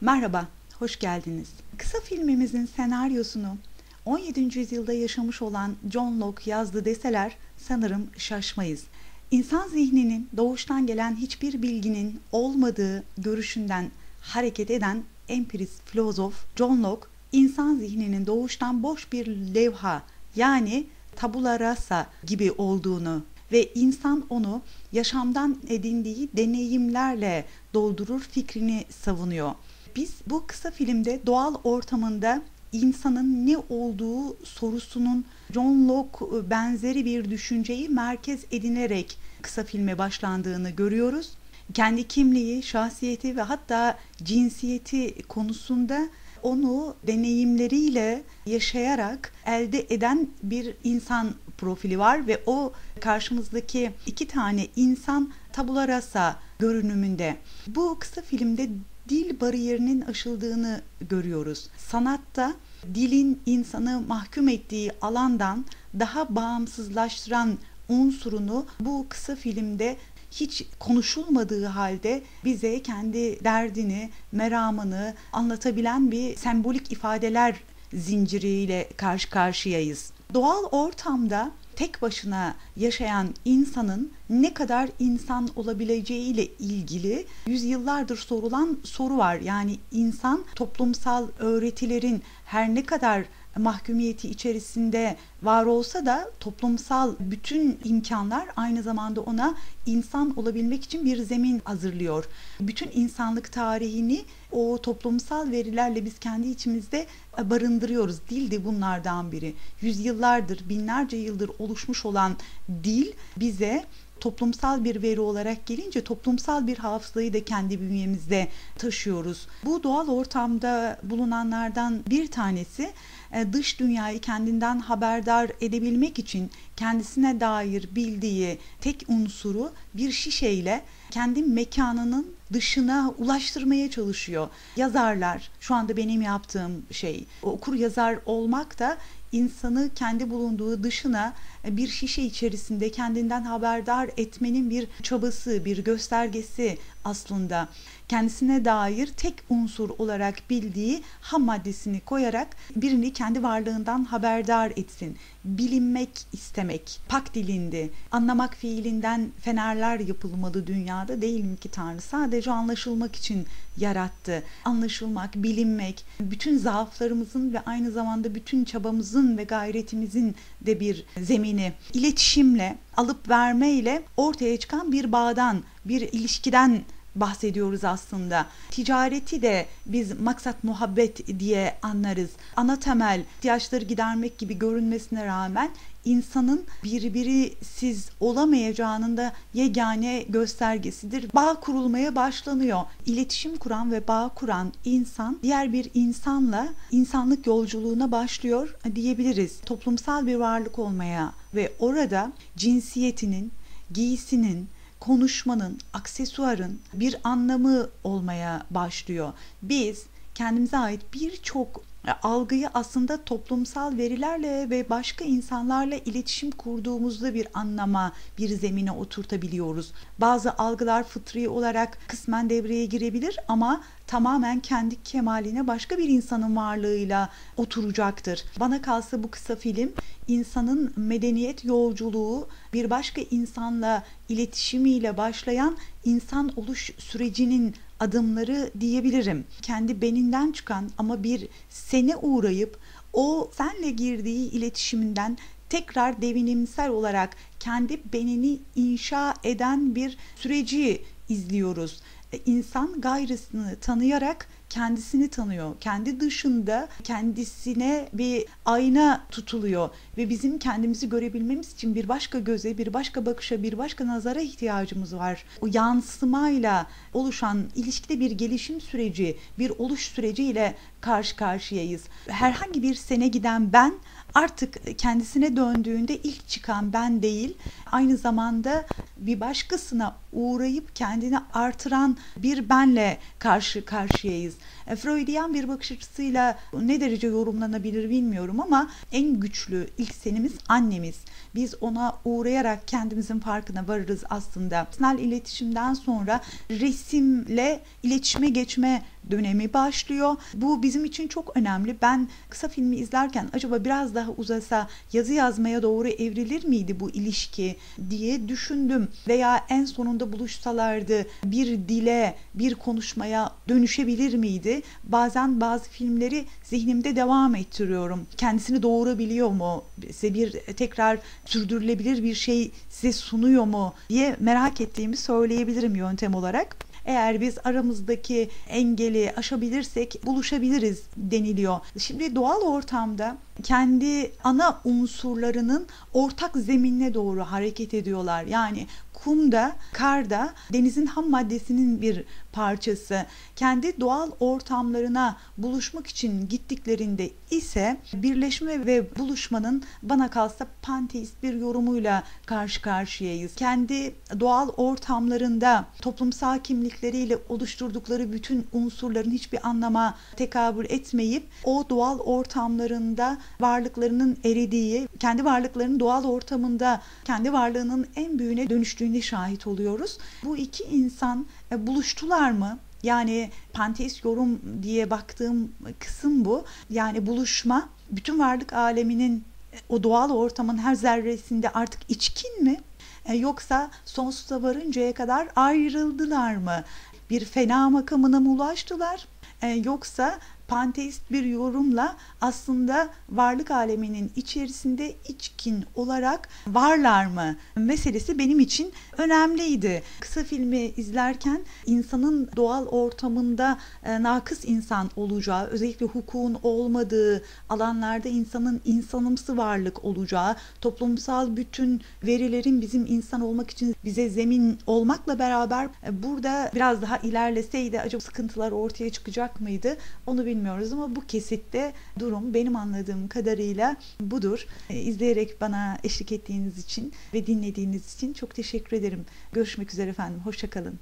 Merhaba, hoş geldiniz. Kısa filmimizin senaryosunu 17. yüzyılda yaşamış olan John Locke yazdı deseler sanırım şaşmayız. İnsan zihninin doğuştan gelen hiçbir bilginin olmadığı görüşünden hareket eden empirist filozof John Locke, insan zihninin doğuştan boş bir levha yani tabula rasa gibi olduğunu ve insan onu yaşamdan edindiği deneyimlerle doldurur fikrini savunuyor. Biz bu kısa filmde doğal ortamında insanın ne olduğu sorusunun John Locke benzeri bir düşünceyi merkez edinerek kısa filme başlandığını görüyoruz. Kendi kimliği, şahsiyeti ve hatta cinsiyeti konusunda onu deneyimleriyle yaşayarak elde eden bir insan profili var ve o karşımızdaki iki tane insan tabula rasa görünümünde. Bu kısa filmde dil bariyerinin aşıldığını görüyoruz. Sanatta dilin insanı mahkum ettiği alandan daha bağımsızlaştıran unsurunu bu kısa filmde hiç konuşulmadığı halde bize kendi derdini, meramını anlatabilen bir sembolik ifadeler zinciriyle karşı karşıyayız. Doğal ortamda tek başına yaşayan insanın ne kadar insan olabileceğiyle ilgili yüzyıllardır sorulan soru var. Yani insan toplumsal öğretilerin her ne kadar mahkumiyeti içerisinde var olsa da toplumsal bütün imkanlar aynı zamanda ona insan olabilmek için bir zemin hazırlıyor. Bütün insanlık tarihini o toplumsal verilerle biz kendi içimizde barındırıyoruz. Dil de bunlardan biri. Yüzyıllardır, binlerce yıldır oluşmuş olan dil bize toplumsal bir veri olarak gelince toplumsal bir hafızayı da kendi bünyemizde taşıyoruz. Bu doğal ortamda bulunanlardan bir tanesi e, dış dünyayı kendinden haberdar edebilmek için kendisine dair bildiği tek unsuru bir şişeyle kendi mekanının dışına ulaştırmaya çalışıyor. Yazarlar, şu anda benim yaptığım şey, okur yazar olmak da insanı kendi bulunduğu dışına e, bir şişe içerisinde kendinden haberdar etmenin bir çabası, bir göstergesi aslında. Kendisine dair tek unsur olarak bildiği ham maddesini koyarak birini kendi varlığından haberdar etsin. Bilinmek istemek, pak dilindi, anlamak fiilinden fenerler yapılmalı dünyada değil mi ki Tanrı? Sadece anlaşılmak için yarattı. Anlaşılmak, bilinmek, bütün zaaflarımızın ve aynı zamanda bütün çabamızın ve gayretimizin de bir zemini. İletişimle, alıp vermeyle ortaya çıkan bir bağdan, bir ilişkiden bahsediyoruz aslında. Ticareti de biz maksat muhabbet diye anlarız. Ana temel ihtiyaçları gidermek gibi görünmesine rağmen insanın birbiri siz olamayacağının da yegane göstergesidir. Bağ kurulmaya başlanıyor. İletişim kuran ve bağ kuran insan diğer bir insanla insanlık yolculuğuna başlıyor diyebiliriz. Toplumsal bir varlık olmaya ve orada cinsiyetinin, giysinin, konuşmanın, aksesuarın bir anlamı olmaya başlıyor. Biz kendimize ait birçok algıyı aslında toplumsal verilerle ve başka insanlarla iletişim kurduğumuzda bir anlama, bir zemine oturtabiliyoruz. Bazı algılar fıtri olarak kısmen devreye girebilir ama tamamen kendi kemaline başka bir insanın varlığıyla oturacaktır. Bana kalsa bu kısa film insanın medeniyet yolculuğu bir başka insanla iletişimiyle başlayan insan oluş sürecinin adımları diyebilirim. Kendi beninden çıkan ama bir sene uğrayıp o senle girdiği iletişiminden tekrar devinimsel olarak kendi benini inşa eden bir süreci izliyoruz. E, insan gayrısını tanıyarak kendisini tanıyor. Kendi dışında kendisine bir ayna tutuluyor ve bizim kendimizi görebilmemiz için bir başka göze, bir başka bakışa, bir başka nazara ihtiyacımız var. O yansımayla oluşan ilişkide bir gelişim süreci, bir oluş süreciyle karşı karşıyayız. Herhangi bir sene giden ben artık kendisine döndüğünde ilk çıkan ben değil, aynı zamanda bir başkasına uğrayıp kendini artıran bir benle karşı karşıyayız. E, Freudian bir bakış açısıyla ne derece yorumlanabilir bilmiyorum ama en güçlü ilk senimiz annemiz. Biz ona uğrayarak kendimizin farkına varırız aslında. Sinal iletişimden sonra resimle iletişime geçme dönemi başlıyor. Bu bizim için çok önemli. Ben kısa filmi izlerken acaba biraz daha uzasa yazı yazmaya doğru evrilir miydi bu ilişki diye düşündüm. Veya en sonunda buluşsalardı bir dile, bir konuşmaya dönüşebilir miydi? Bazen bazı filmleri zihnimde devam ettiriyorum. Kendisini doğurabiliyor mu? Size bir tekrar sürdürülebilir bir şey size sunuyor mu diye merak ettiğimi söyleyebilirim yöntem olarak. Eğer biz aramızdaki engeli aşabilirsek buluşabiliriz deniliyor. Şimdi doğal ortamda kendi ana unsurlarının ortak zeminine doğru hareket ediyorlar. Yani kumda, karda denizin ham maddesinin bir parçası. Kendi doğal ortamlarına buluşmak için gittiklerinde ise birleşme ve buluşmanın bana kalsa panteist bir yorumuyla karşı karşıyayız. Kendi doğal ortamlarında toplumsal kimlikleriyle oluşturdukları bütün unsurların hiçbir anlama tekabül etmeyip o doğal ortamlarında varlıklarının eridiği, kendi varlıklarının doğal ortamında kendi varlığının en büyüğüne dönüştüğüne şahit oluyoruz. Bu iki insan e, buluştular mı? Yani panteist yorum diye baktığım kısım bu. Yani buluşma bütün varlık aleminin e, o doğal ortamın her zerresinde artık içkin mi? E, yoksa sonsuza varıncaya kadar ayrıldılar mı? Bir fena makamına mı ulaştılar? Yoksa panteist bir yorumla aslında varlık aleminin içerisinde içkin olarak varlar mı meselesi benim için önemliydi. Kısa filmi izlerken insanın doğal ortamında e, nakıs insan olacağı, özellikle hukukun olmadığı alanlarda insanın insanımsı varlık olacağı, toplumsal bütün verilerin bizim insan olmak için bize zemin olmakla beraber e, burada biraz daha ilerleseydi acaba sıkıntılar ortaya çıkacak mıydı? Onu bilmiyorum bilmiyoruz ama bu kesitte durum benim anladığım kadarıyla budur. E, izleyerek bana eşlik ettiğiniz için ve dinlediğiniz için çok teşekkür ederim. Görüşmek üzere efendim. Hoşçakalın.